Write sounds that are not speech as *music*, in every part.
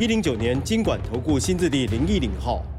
一零九年经管投顾新字第零一零号。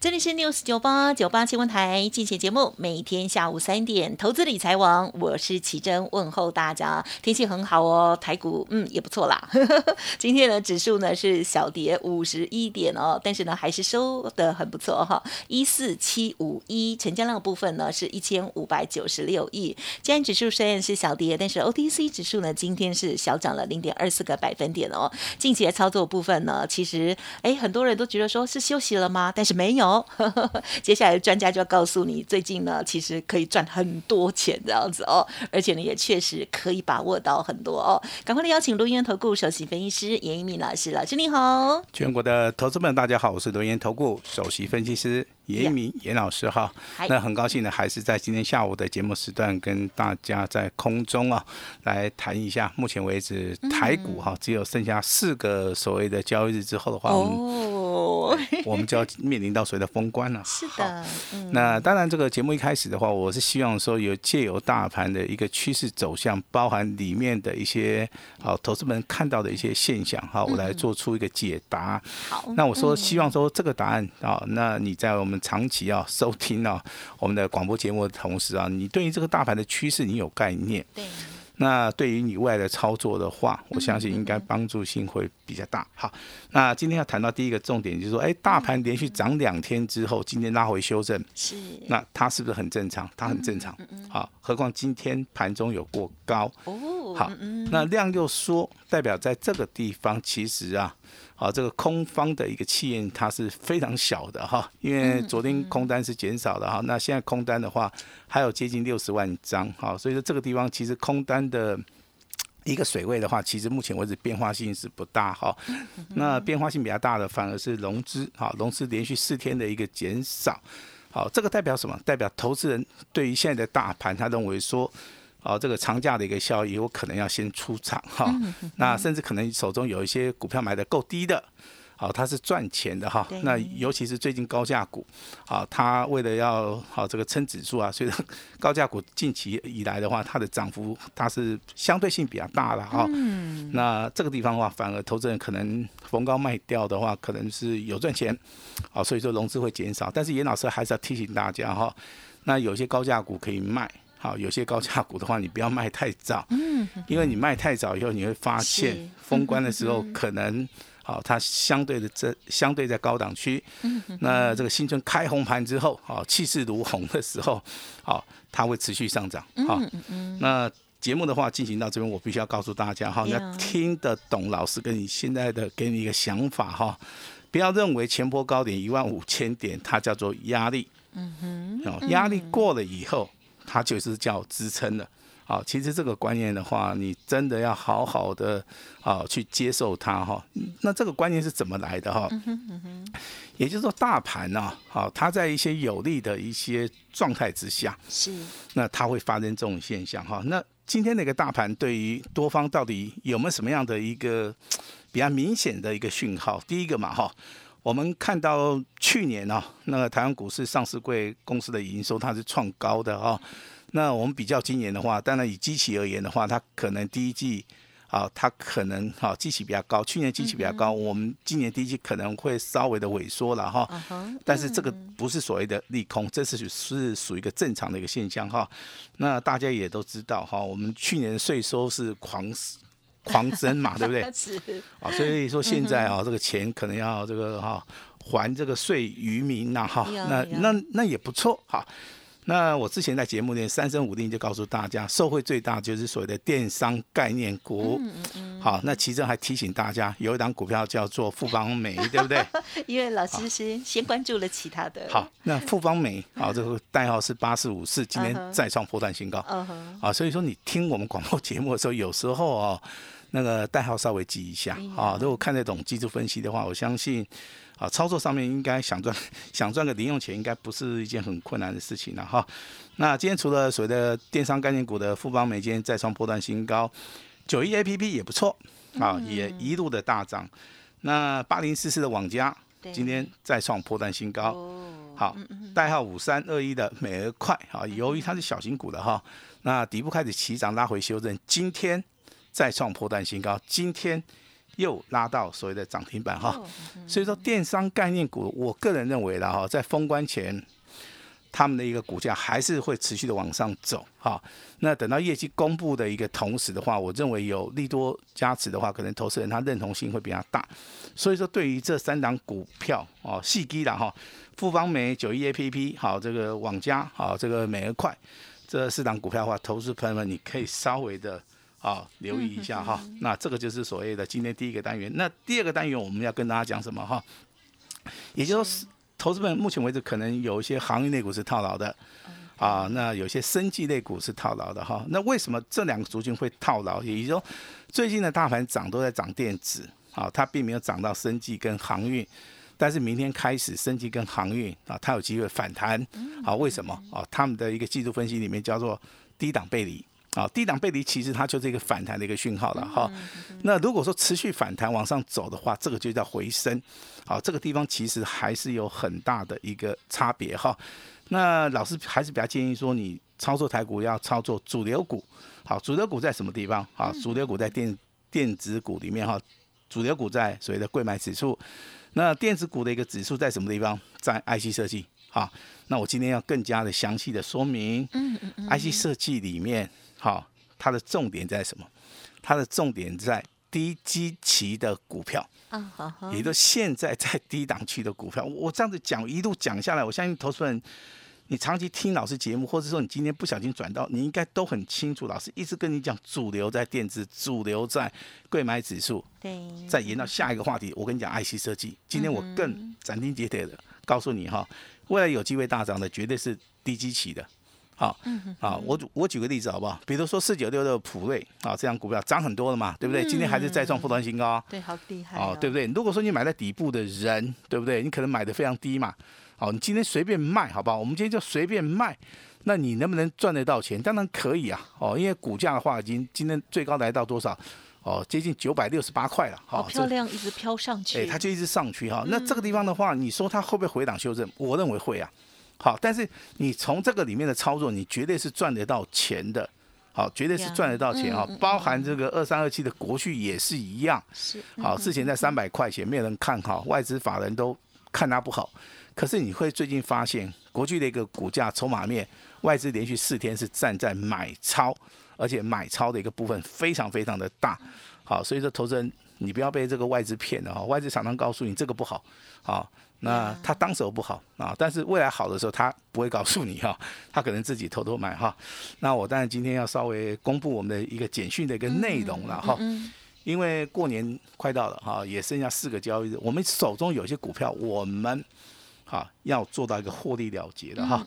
这里是 news 九八九八新闻台，进行节目，每天下午三点，投资理财王，我是奇珍，问候大家。天气很好哦，台股嗯也不错啦。*laughs* 今天的指数呢是小跌五十一点哦，但是呢还是收的很不错哈，一四七五一，成交量部分呢是一千五百九十六亿。今天指数虽然是小跌，但是 OTC 指数呢今天是小涨了零点二四个百分点哦。近期的操作部分呢，其实哎很多人都觉得说是休息了吗？但是没有。*laughs* 接下来专家就要告诉你，最近呢，其实可以赚很多钱这样子哦，而且呢，也确实可以把握到很多哦。赶快的邀请录音投顾首席分析师严一鸣老师，老师你好。全国的投资们，大家好，我是录音投顾首席分析师。严一鸣严老师哈，那很高兴呢，还是在今天下午的节目时段跟大家在空中啊来谈一下。目前为止，台股哈只有剩下四个所谓的交易日之后的话，哦，*laughs* 我们就要面临到所谓的封关了。*laughs* 是的，那当然这个节目一开始的话，我是希望说有借由大盘的一个趋势走向，包含里面的一些好投资们看到的一些现象哈，我来做出一个解答。好，那我说希望说这个答案啊，那你在我们长期啊收听啊我们的广播节目的同时啊，你对于这个大盘的趋势你有概念？对。那对于你未来的操作的话，我相信应该帮助性会比较大。好，那今天要谈到第一个重点就是说，哎，大盘连续涨两天之后，今天拉回修正，是。那它是不是很正常？它很正常。好，何况今天盘中有过高。哦。好，那量又缩，代表在这个地方其实啊。好，这个空方的一个气焰它是非常小的哈，因为昨天空单是减少的哈，那现在空单的话还有接近六十万张哈，所以说这个地方其实空单的一个水位的话，其实目前为止变化性是不大哈。那变化性比较大的反而是融资哈，融资连续四天的一个减少，好，这个代表什么？代表投资人对于现在的大盘，他认为说。哦，这个长假的一个效益，我可能要先出场哈。*laughs* 那甚至可能手中有一些股票买的够低的，好，它是赚钱的哈。那尤其是最近高价股，好，它为了要好这个撑指数啊，所以 *laughs* 高价股近期以来的话，它的涨幅它是相对性比较大了哈。那这个地方的话，反而投资人可能逢高卖掉的话，可能是有赚钱，好，所以说融资会减少。但是严老师还是要提醒大家哈，那有些高价股可以卖。好，有些高价股的话，你不要卖太早，嗯，因为你卖太早以后，你会发现封关的时候可能，好，它相对的这相对在高档区，嗯，那这个新春开红盘之后，好，气势如虹的时候，好，它会持续上涨，好，那节目的话进行到这边，我必须要告诉大家哈，要听得懂老师跟你现在的给你一个想法哈，不要认为前波高点一万五千点它叫做压力，嗯哼，压力过了以后。它就是叫支撑的，好，其实这个观念的话，你真的要好好的啊去接受它哈。那这个观念是怎么来的哈？也就是说，大盘呢，好，它在一些有利的一些状态之下，是，那它会发生这种现象哈。那今天那个大盘对于多方到底有没有什么样的一个比较明显的一个讯号？第一个嘛哈，我们看到去年啊，那个台湾股市上市贵公司的营收它是创高的哈。那我们比较今年的话，当然以机器而言的话，它可能第一季啊，它可能哈机器比较高，去年机器比较高，我们今年第一季可能会稍微的萎缩了哈。但是这个不是所谓的利空，这是是属于一个正常的一个现象哈。那大家也都知道哈，我们去年税收是狂狂增嘛，对不对？*laughs* 是。啊，所以说现在啊，这个钱可能要这个哈还这个税于民呐哈，那那那也不错哈。那我之前在节目里三生五令就告诉大家，受惠最大就是所谓的电商概念股。嗯嗯好，那其中还提醒大家，有一档股票叫做富邦美，*laughs* 对不对？因为老师先先关注了其他的。好，那富邦美，好，这个代号是八四五四，今天再创破断新高。啊，所以说你听我们广播节目的时候，有时候哦。那个代号稍微记一下啊。如果看得懂技术分析的话，我相信啊，操作上面应该想赚 *laughs* 想赚个零用钱，应该不是一件很困难的事情了哈。那今天除了所谓的电商概念股的富邦美，今天再创波段新高，九一 A P P 也不错啊，也一路的大涨。那八零四四的网家今天再创波段新高，好，代号五三二一的美而快啊，由于它是小型股的哈，那底部开始起涨拉回修正，今天再创破断新高，今天又拉到所谓的涨停板哈，所以说电商概念股，我个人认为的哈，在封关前。他们的一个股价还是会持续的往上走，哈。那等到业绩公布的一个同时的话，我认为有利多加持的话，可能投资人他认同性会比较大。所以说，对于这三档股票哦，细基的哈，富邦美、九一 A P P，好，这个网加，好，这个美而快，这四档股票的话，投资朋友们你可以稍微的啊留意一下哈。那这个就是所谓的今天第一个单元。那第二个单元我们要跟大家讲什么哈？也就是。投资们目前为止可能有一些行业类股是套牢的，啊，那有些生技类股是套牢的哈。那为什么这两个族群会套牢？也就是说，最近的大盘涨都在涨电子，啊，它并没有涨到生技跟航运，但是明天开始生技跟航运啊，它有机会反弹，啊，为什么？啊，他们的一个技术分析里面叫做低档背离。啊，低档背离其实它就是一个反弹的一个讯号了哈。那如果说持续反弹往上走的话，这个就叫回升。好，这个地方其实还是有很大的一个差别哈。那老师还是比较建议说，你操作台股要操作主流股。好，主流股在什么地方？好，主流股在电电子股里面哈。主流股在所谓的贵买指数。那电子股的一个指数在什么地方？在 IC 设计。好，那我今天要更加的详细的说明。嗯嗯嗯。IC 设计里面。好，它的重点在什么？它的重点在低基期的股票，啊，好，也就现在在低档区的股票。我这样子讲一路讲下来，我相信投资人，你长期听老师节目，或者说你今天不小心转到，你应该都很清楚，老师一直跟你讲，主流在电子，主流在贵买指数。对。再延到下一个话题，我跟你讲 IC 设计。今天我更斩钉截铁的告诉你哈，未来有机会大涨的，绝对是低基期的。好，啊，我我举个例子好不好？比如说四九六的普瑞啊，这张股票涨很多了嘛，对不对？今天还是再创破断新高，对，好厉害哦，对不对？如果说你买在底部的人，对不对？你可能买的非常低嘛，好，你今天随便卖，好不好？我们今天就随便卖，那你能不能赚得到钱？当然可以啊，哦，因为股价的话，已经今天最高来到多少？哦，接近九百六十八块了，好漂亮，一直飘上去，哎，它就一直上去哈。那这个地方的话，你说它会不会回档修正？我认为会啊。好，但是你从这个里面的操作，你绝对是赚得到钱的，好，绝对是赚得到钱啊！包含这个二三二七的国序也是一样，是好，之前在三百块钱，没有人看好，外资法人都看它不好，可是你会最近发现国巨的一个股价筹码面，外资连续四天是站在买超，而且买超的一个部分非常非常的大，好，所以说投资人你不要被这个外资骗了哈，外资常常告诉你这个不好，好。那他当时候不好啊，但是未来好的时候他不会告诉你哈，*laughs* 他可能自己偷偷买哈。那我当然今天要稍微公布我们的一个简讯的一个内容了哈，因为过年快到了哈，也剩下四个交易日，我们手中有些股票我们哈要做到一个获利了结的哈。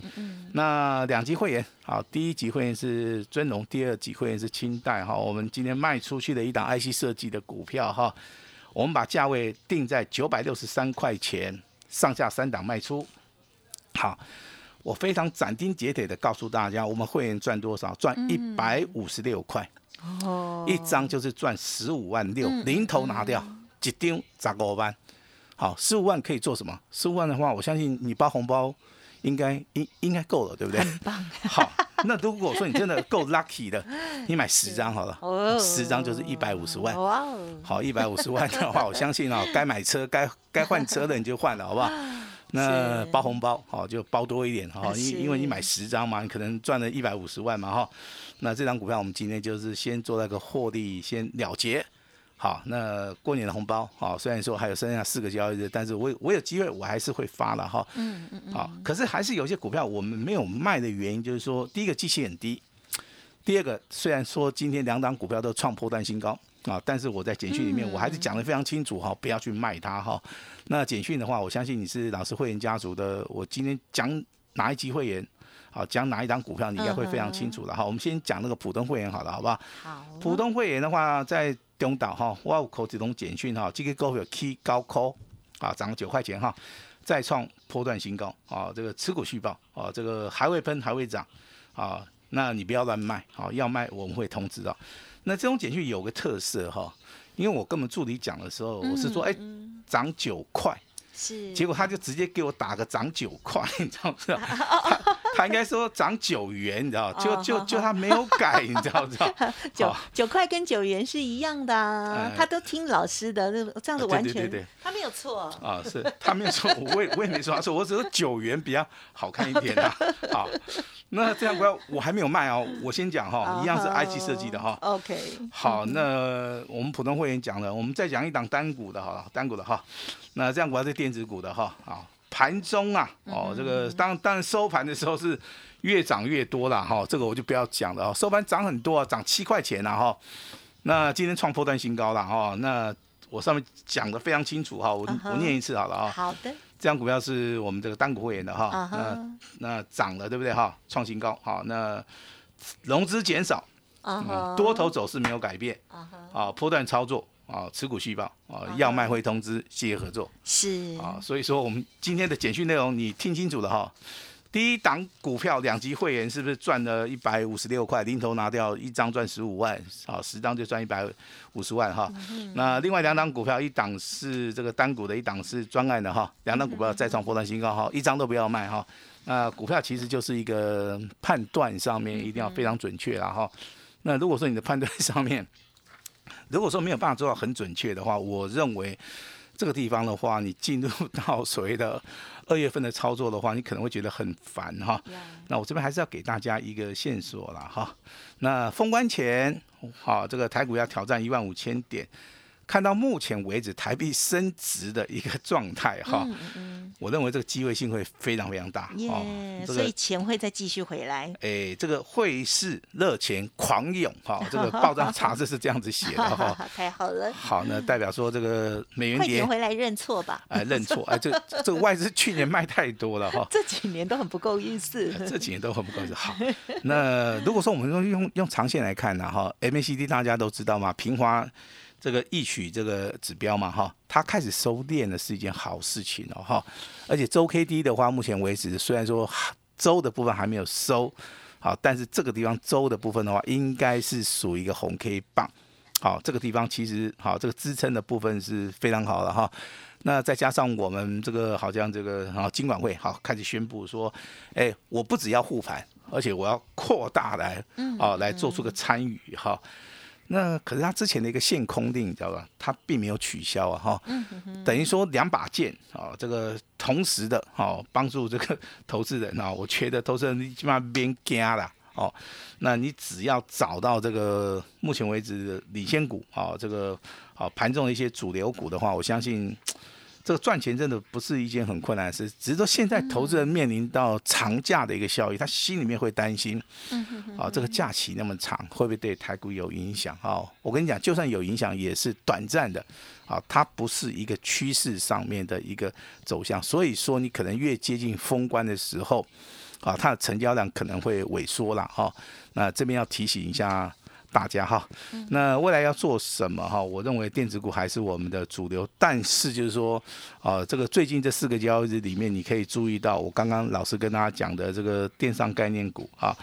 那两级会员好，第一级会员是尊龙，第二级会员是清代哈。我们今天卖出去的一档 IC 设计的股票哈，我们把价位定在九百六十三块钱。上下三档卖出，好，我非常斩钉截铁的告诉大家，我们会员赚多少？赚一百五十六块，哦，一张就是赚十五万六，零头拿掉，一丢砸个万，好，十五万可以做什么？十五万的话，我相信你包红包应该应应该够了，对不对？很棒。好，*laughs* 那如果说你真的够 lucky 的，你买十张好了，*laughs* 十张就是一百五十万。哇哦，好，一百五十万的话，我相信啊，该买车该。该换车的你就换了，好不好？*laughs* 那包红包，好就包多一点，哈，因因为你买十张嘛，你可能赚了一百五十万嘛，哈。那这张股票我们今天就是先做那个获利，先了结。好，那过年的红包，好，虽然说还有剩下四个交易日，但是我我有机会我还是会发了，哈。嗯嗯嗯。好，可是还是有些股票我们没有卖的原因，就是说，第一个机器很低，第二个虽然说今天两档股票都创破断新高。啊！但是我在简讯里面，我还是讲的非常清楚哈，不要去卖它哈。那简讯的话，我相信你是老师会员家族的，我今天讲哪一级会员，好讲哪一档股票，你应该会非常清楚的哈。我们先讲那个普通会员好了，好不好？好。普通会员的话，在中岛哈，我有口这种简讯哈，这个股票起高科啊，涨九块钱哈，再创波段新高啊，这个持股续报啊，这个还会喷还会涨啊，那你不要乱卖啊，要卖我们会通知啊。那这种简讯有个特色哈，因为我跟我们助理讲的时候，我是说哎涨九块。是，结果他就直接给我打个涨九块，你知道不知道？*laughs* 应该说涨九元，你知道？就就就他没有改，你知道不知道？*laughs* 九九块跟九元是一样的，他都听老师的，这样子完全，他没有错啊，是他没有错，*laughs* 我也我也没说他错，我只是九元比较好看一点啊。*laughs* 好，那这样不要，我还没有卖哦，我先讲哈，一样是 I G 设计的哈。OK，好，那我们普通会员讲了，我们再讲一档单股的哈，单股的哈。那这样股还是电子股的哈，啊，盘中啊，哦，这个当当然收盘的时候是越涨越多了哈，这个我就不要讲了哦，收盘涨很多啊，涨七块钱了哈，那今天创破断新高了哈，那我上面讲的非常清楚哈，我我念一次好了啊，好的，这张股票是我们这个单股会员的哈，那那涨了对不对哈，创新高好，那融资减少，啊，多头走势没有改变，啊啊，破断操作。啊，持股续报啊，要卖会通知，谢谢合作是啊，所以说我们今天的简讯内容你听清楚了哈。第一档股票两级会员是不是赚了一百五十六块？零头拿掉一张赚十五万，好，十张就赚一百五十万哈。那另外两档股票，一档是这个单股的，一档是专案的哈。两档股票再创波段新高哈，一张都不要卖哈。那股票其实就是一个判断上面一定要非常准确了哈。那如果说你的判断上面，如果说没有办法做到很准确的话，我认为这个地方的话，你进入 *laughs* 到所谓的二月份的操作的话，你可能会觉得很烦哈。那我这边还是要给大家一个线索了哈。那封关前，好，这个台股要挑战一万五千点。看到目前为止台币升值的一个状态哈，我认为这个机会性会非常非常大哦，所以钱会再继续回来。哎，这个汇市热钱狂涌哈，*laughs* 这个报章杂志是这样子写的哈，*laughs* 太好了。好，那代表说这个美元跌回来认错吧。哎，认错哎，这这个外资去年卖太多了哈，这几年都很不够意思，*laughs* 这几年都很不够意思。好，那如果说我们用用用长线来看呢哈，MACD 大家都知道嘛，平滑。这个一曲这个指标嘛，哈，它开始收敛的是一件好事情哦，哈，而且周 K D 的话，目前为止虽然说周的部分还没有收，好，但是这个地方周的部分的话，应该是属于一个红 K 棒，好，这个地方其实好，这个支撑的部分是非常好的哈，那再加上我们这个好像这个啊，金管会好开始宣布说，哎，我不只要护盘，而且我要扩大来，啊，来做出个参与哈。那可是他之前的一个限空令，你知道吧？他并没有取消啊，哈，等于说两把剑啊，这个同时的哦，帮助这个投资人啊，我觉得投资人你起码别惊了哦。那你只要找到这个目前为止的领先股啊，这个好盘中的一些主流股的话，我相信。这个赚钱真的不是一件很困难的事，只是说现在投资人面临到长假的一个效益，他心里面会担心，啊，这个假期那么长，会不会对台股有影响？啊，我跟你讲，就算有影响，也是短暂的，啊，它不是一个趋势上面的一个走向，所以说你可能越接近封关的时候，啊，它的成交量可能会萎缩了，哈，那这边要提醒一下。大家哈，那未来要做什么哈？我认为电子股还是我们的主流，但是就是说，啊，这个最近这四个交易日里面，你可以注意到我刚刚老师跟大家讲的这个电商概念股哈。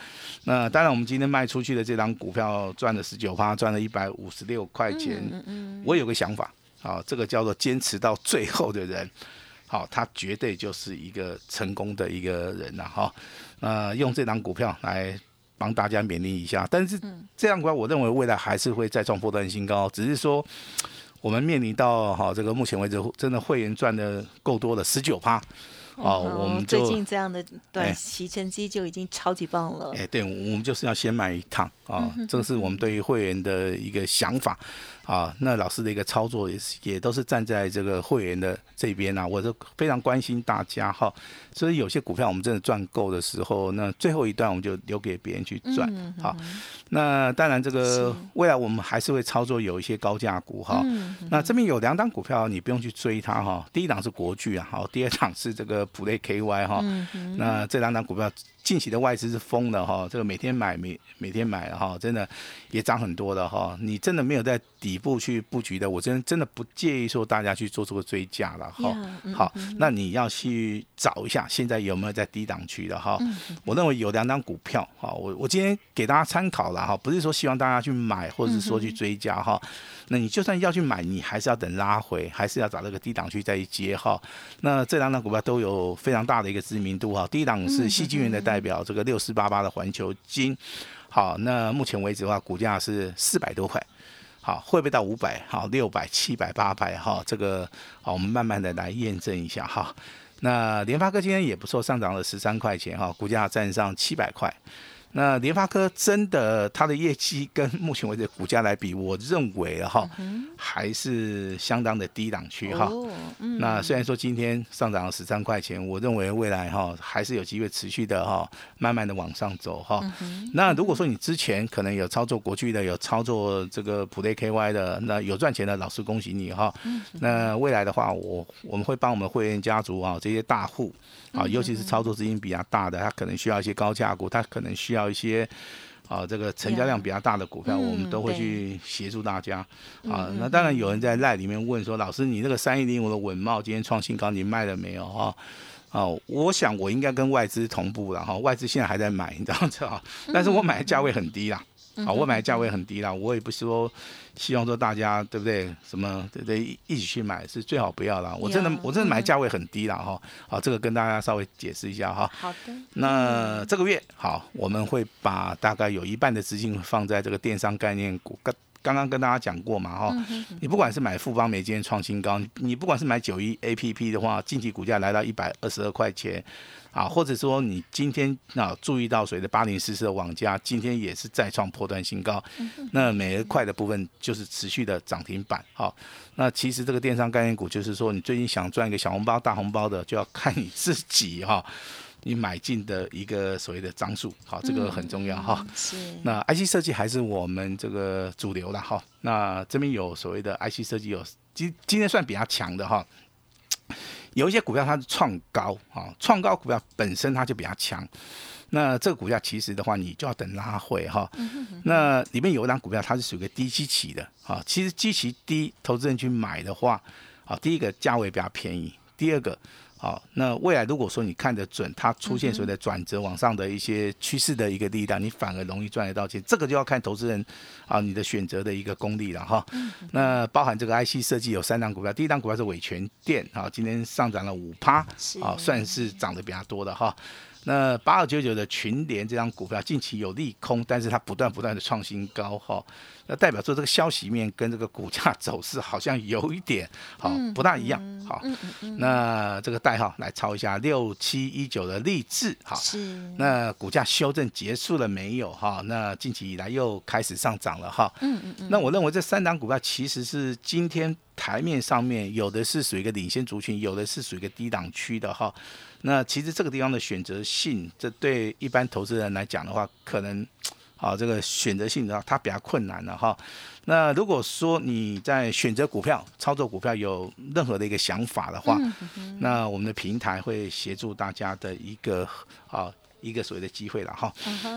那当然，我们今天卖出去的这张股票赚了十九趴，赚了一百五十六块钱。嗯嗯。我有个想法，啊，这个叫做坚持到最后的人，好，他绝对就是一个成功的一个人了哈。那用这张股票来。帮大家勉励一下，但是这样的话，我认为未来还是会再创波段新高，只是说我们面临到哈这个目前为止真的会员赚的够多了，十九趴。哦，我们最近这样的短期成绩就已经超级棒了。哎，对，我们就是要先买一趟啊，这个是我们对于会员的一个想法啊。那老师的一个操作也是，也都是站在这个会员的这边啊，我都非常关心大家哈。所以有些股票我们真的赚够的时候，那最后一段我们就留给别人去赚好。那当然，这个未来我们还是会操作有一些高价股哈。那这边有两档股票，你不用去追它哈。第一档是国巨啊，好，第二档是这个普雷 KY 哈。那这两档股票近期的外资是疯了哈，这个每天买每每天买哈，真的也涨很多的哈。你真的没有在底部去布局的，我真真的不建议说大家去做这个追加了哈。好，那你要去找一下现在有没有在低档区的哈。我认为有两张股票哈，我我今天给大家参考了哈，不是说希望大家去买或者是说去追加哈。那你就算要去买，你还是要等拉回，还是要找那个低档区再去接哈。那这两档股票都有非常大的一个知名度哈。第一档是细晶元的代表，这个六四八八的环球金。好，那目前为止的话，股价是四百多块。好，会不会到五百？好，六百、七百、八百？哈，这个好，我们慢慢的来验证一下哈。那联发科今天也不错，上涨了十三块钱哈，股价站上七百块。那联发科真的它的业绩跟目前为止股价来比，我认为哈还是相当的低档区哈。那虽然说今天上涨了十三块钱，我认为未来哈还是有机会持续的哈慢慢的往上走哈。那如果说你之前可能有操作国巨的，有操作这个普雷 KY 的，那有赚钱的，老师恭喜你哈。那未来的话，我我们会帮我们会员家族啊这些大户啊，尤其是操作资金比较大的，他可能需要一些高价股，他可能需要。要一些啊，这个成交量比较大的股票，我们都会去协助大家啊。那当然有人在赖里面问说，老师，你那个三一零五的稳茂今天创新高，你卖了没有啊？哦，我想我应该跟外资同步了哈，外资现在还在买，你知道吗？*laughs* 但是我买的价位很低啦。好，我买的价位很低啦，我也不说希望说大家对不对？什么对对一起去买是最好不要啦。我真的我真的买价位很低啦哈。好，这个跟大家稍微解释一下哈。好的。那这个月好，我们会把大概有一半的资金放在这个电商概念股。刚刚刚跟大家讲过嘛哈。你不管是买富邦美今天创新高，你不管是买九一 A P P 的话，近期股价来到一百二十二块钱。啊，或者说你今天啊注意到谁的八零四四的网加，今天也是再创破断新高，那每一块的部分就是持续的涨停板。好，那其实这个电商概念股就是说，你最近想赚一个小红包、大红包的，就要看你自己哈，你买进的一个所谓的张数，好，这个很重要哈。是。那 IC 设计还是我们这个主流了哈。那这边有所谓的 IC 设计有今今天算比较强的哈。有一些股票它是创高啊，创高股票本身它就比较强。那这个股价其实的话，你就要等拉回哈。那里面有一档股票它是属于低基期的啊，其实基期低，投资人去买的话，啊，第一个价位比较便宜，第二个。好，那未来如果说你看得准，它出现所谓的转折往上的一些趋势的一个力量，你反而容易赚得到钱。这个就要看投资人啊，你的选择的一个功力了哈。那包含这个 IC 设计有三档股票，第一档股票是伟全电，啊，今天上涨了五趴，啊，算是涨得比较多的哈。那八二九九的群联这张股票近期有利空，但是它不断不断的创新高哈。那代表说这个消息面跟这个股价 *laughs* 走势好像有一点好不大一样，好，那这个代号来抄一下六七一九的励志，哈，是，那股价修正结束了没有哈？那近期以来又开始上涨了哈，嗯嗯嗯，那我认为这三档股票其实是今天台面上面有的是属于一个领先族群，有的是属于一个低档区的哈。那其实这个地方的选择性，这对一般投资人来讲的话，可能。啊，这个选择性的话，它比较困难了哈。那如果说你在选择股票、操作股票有任何的一个想法的话，那我们的平台会协助大家的一个啊一个所谓的机会了哈。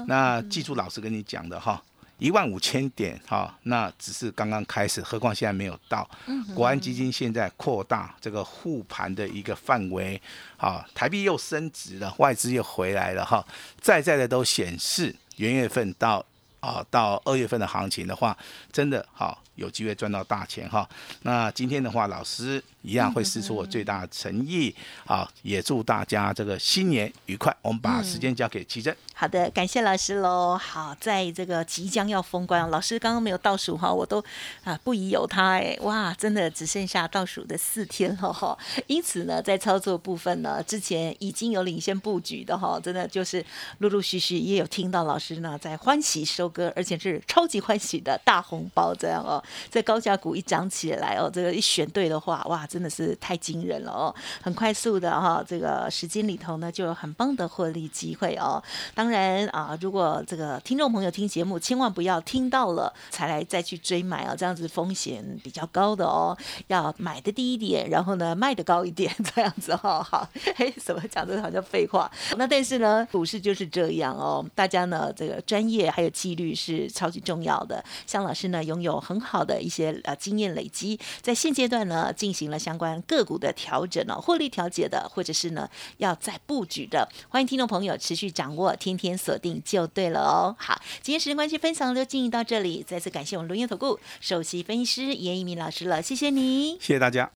那记住老师跟你讲的哈，一万五千点哈，那只是刚刚开始，何况现在没有到。国安基金现在扩大这个护盘的一个范围，啊，台币又升值了，外资又回来了哈，在在的都显示。元月份到啊，到二月份的行情的话，真的好。有机会赚到大钱哈！那今天的话，老师一样会试出我最大的诚意啊！也祝大家这个新年愉快。我们把时间交给奇珍。好的，感谢老师喽。好，在这个即将要封关，老师刚刚没有倒数哈，我都啊不疑有他哎，哇，真的只剩下倒数的四天了哈。因此呢，在操作部分呢，之前已经有领先布局的哈，真的就是陆陆续续也有听到老师呢在欢喜收割，而且是超级欢喜的大红包这样哦。这高价股一涨起来哦，这个一选对的话，哇，真的是太惊人了哦，很快速的哈，这个时间里头呢就有很棒的获利机会哦。当然啊，如果这个听众朋友听节目，千万不要听到了才来再去追买哦，这样子风险比较高的哦。要买的低一点，然后呢卖的高一点，这样子哈。好，嘿，怎么讲的好像废话？那但是呢，股市就是这样哦。大家呢，这个专业还有纪律是超级重要的。向老师呢，拥有很好的一些呃经验累积，在现阶段呢，进行了相关个股的调整哦，获利调节的，或者是呢要再布局的，欢迎听众朋友持续掌握，天天锁定就对了哦。好，今天时间关系，分享就进行到这里，再次感谢我们轮业投顾首席分析师严一鸣老师了，谢谢你，谢谢大家。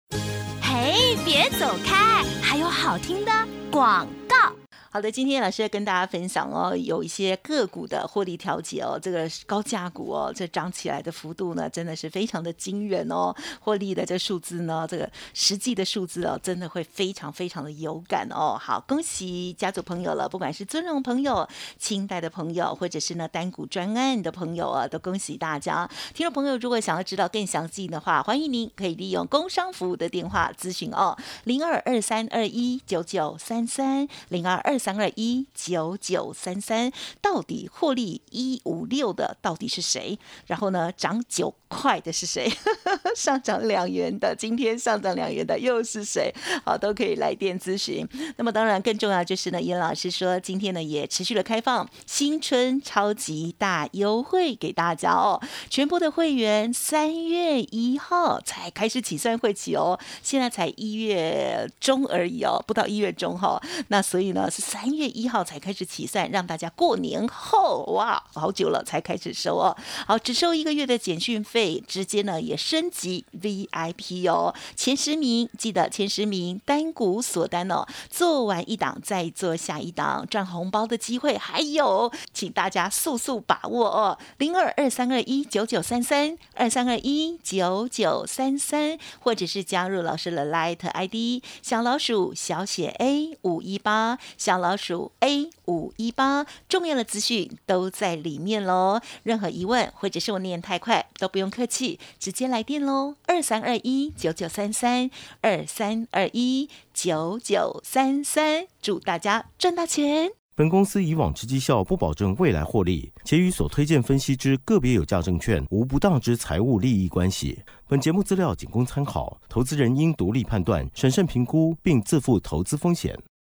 嘿，别走开，还有好听的广告。好的，今天老师要跟大家分享哦，有一些个股的获利调节哦，这个高价股哦，这涨起来的幅度呢，真的是非常的惊人哦，获利的这数字呢，这个实际的数字哦，真的会非常非常的有感哦。好，恭喜家族朋友了，不管是尊荣朋友、清代的朋友，或者是呢单股专案的朋友啊，都恭喜大家。听众朋友，如果想要知道更详细的话，欢迎您可以利用工商服务的电话咨询哦，零二二三二一九九三三零二二。三二一九九三三，到底获利一五六的到底是谁？然后呢，涨九块的是谁？*laughs* 上涨两元的，今天上涨两元的又是谁？好，都可以来电咨询。那么当然更重要就是呢，严老师说今天呢也持续的开放新春超级大优惠给大家哦，全部的会员三月一号才开始起算会起哦，现在才一月中而已哦，不到一月中哈。那所以呢是。三月一号才开始起算，让大家过年后哇，好久了才开始收哦。好，只收一个月的简讯费，直接呢也升级 VIP 哦。前十名记得前十名单股锁单哦，做完一档再做下一档，赚红包的机会还有，请大家速速把握哦。零二二三二一九九三三二三二一九九三三，或者是加入老师的 Light ID 小老鼠小写 A 五一八小老。鼠 A 五一八，重要的资讯都在里面喽。任何疑问或者是我念太快，都不用客气，直接来电喽。二三二一九九三三，二三二一九九三三，祝大家赚大钱。本公司以往之绩效不保证未来获利，且与所推荐分析之个别有价证券无不当之财务利益关系。本节目资料仅供参考，投资人应独立判断、审慎评估，并自负投资风险。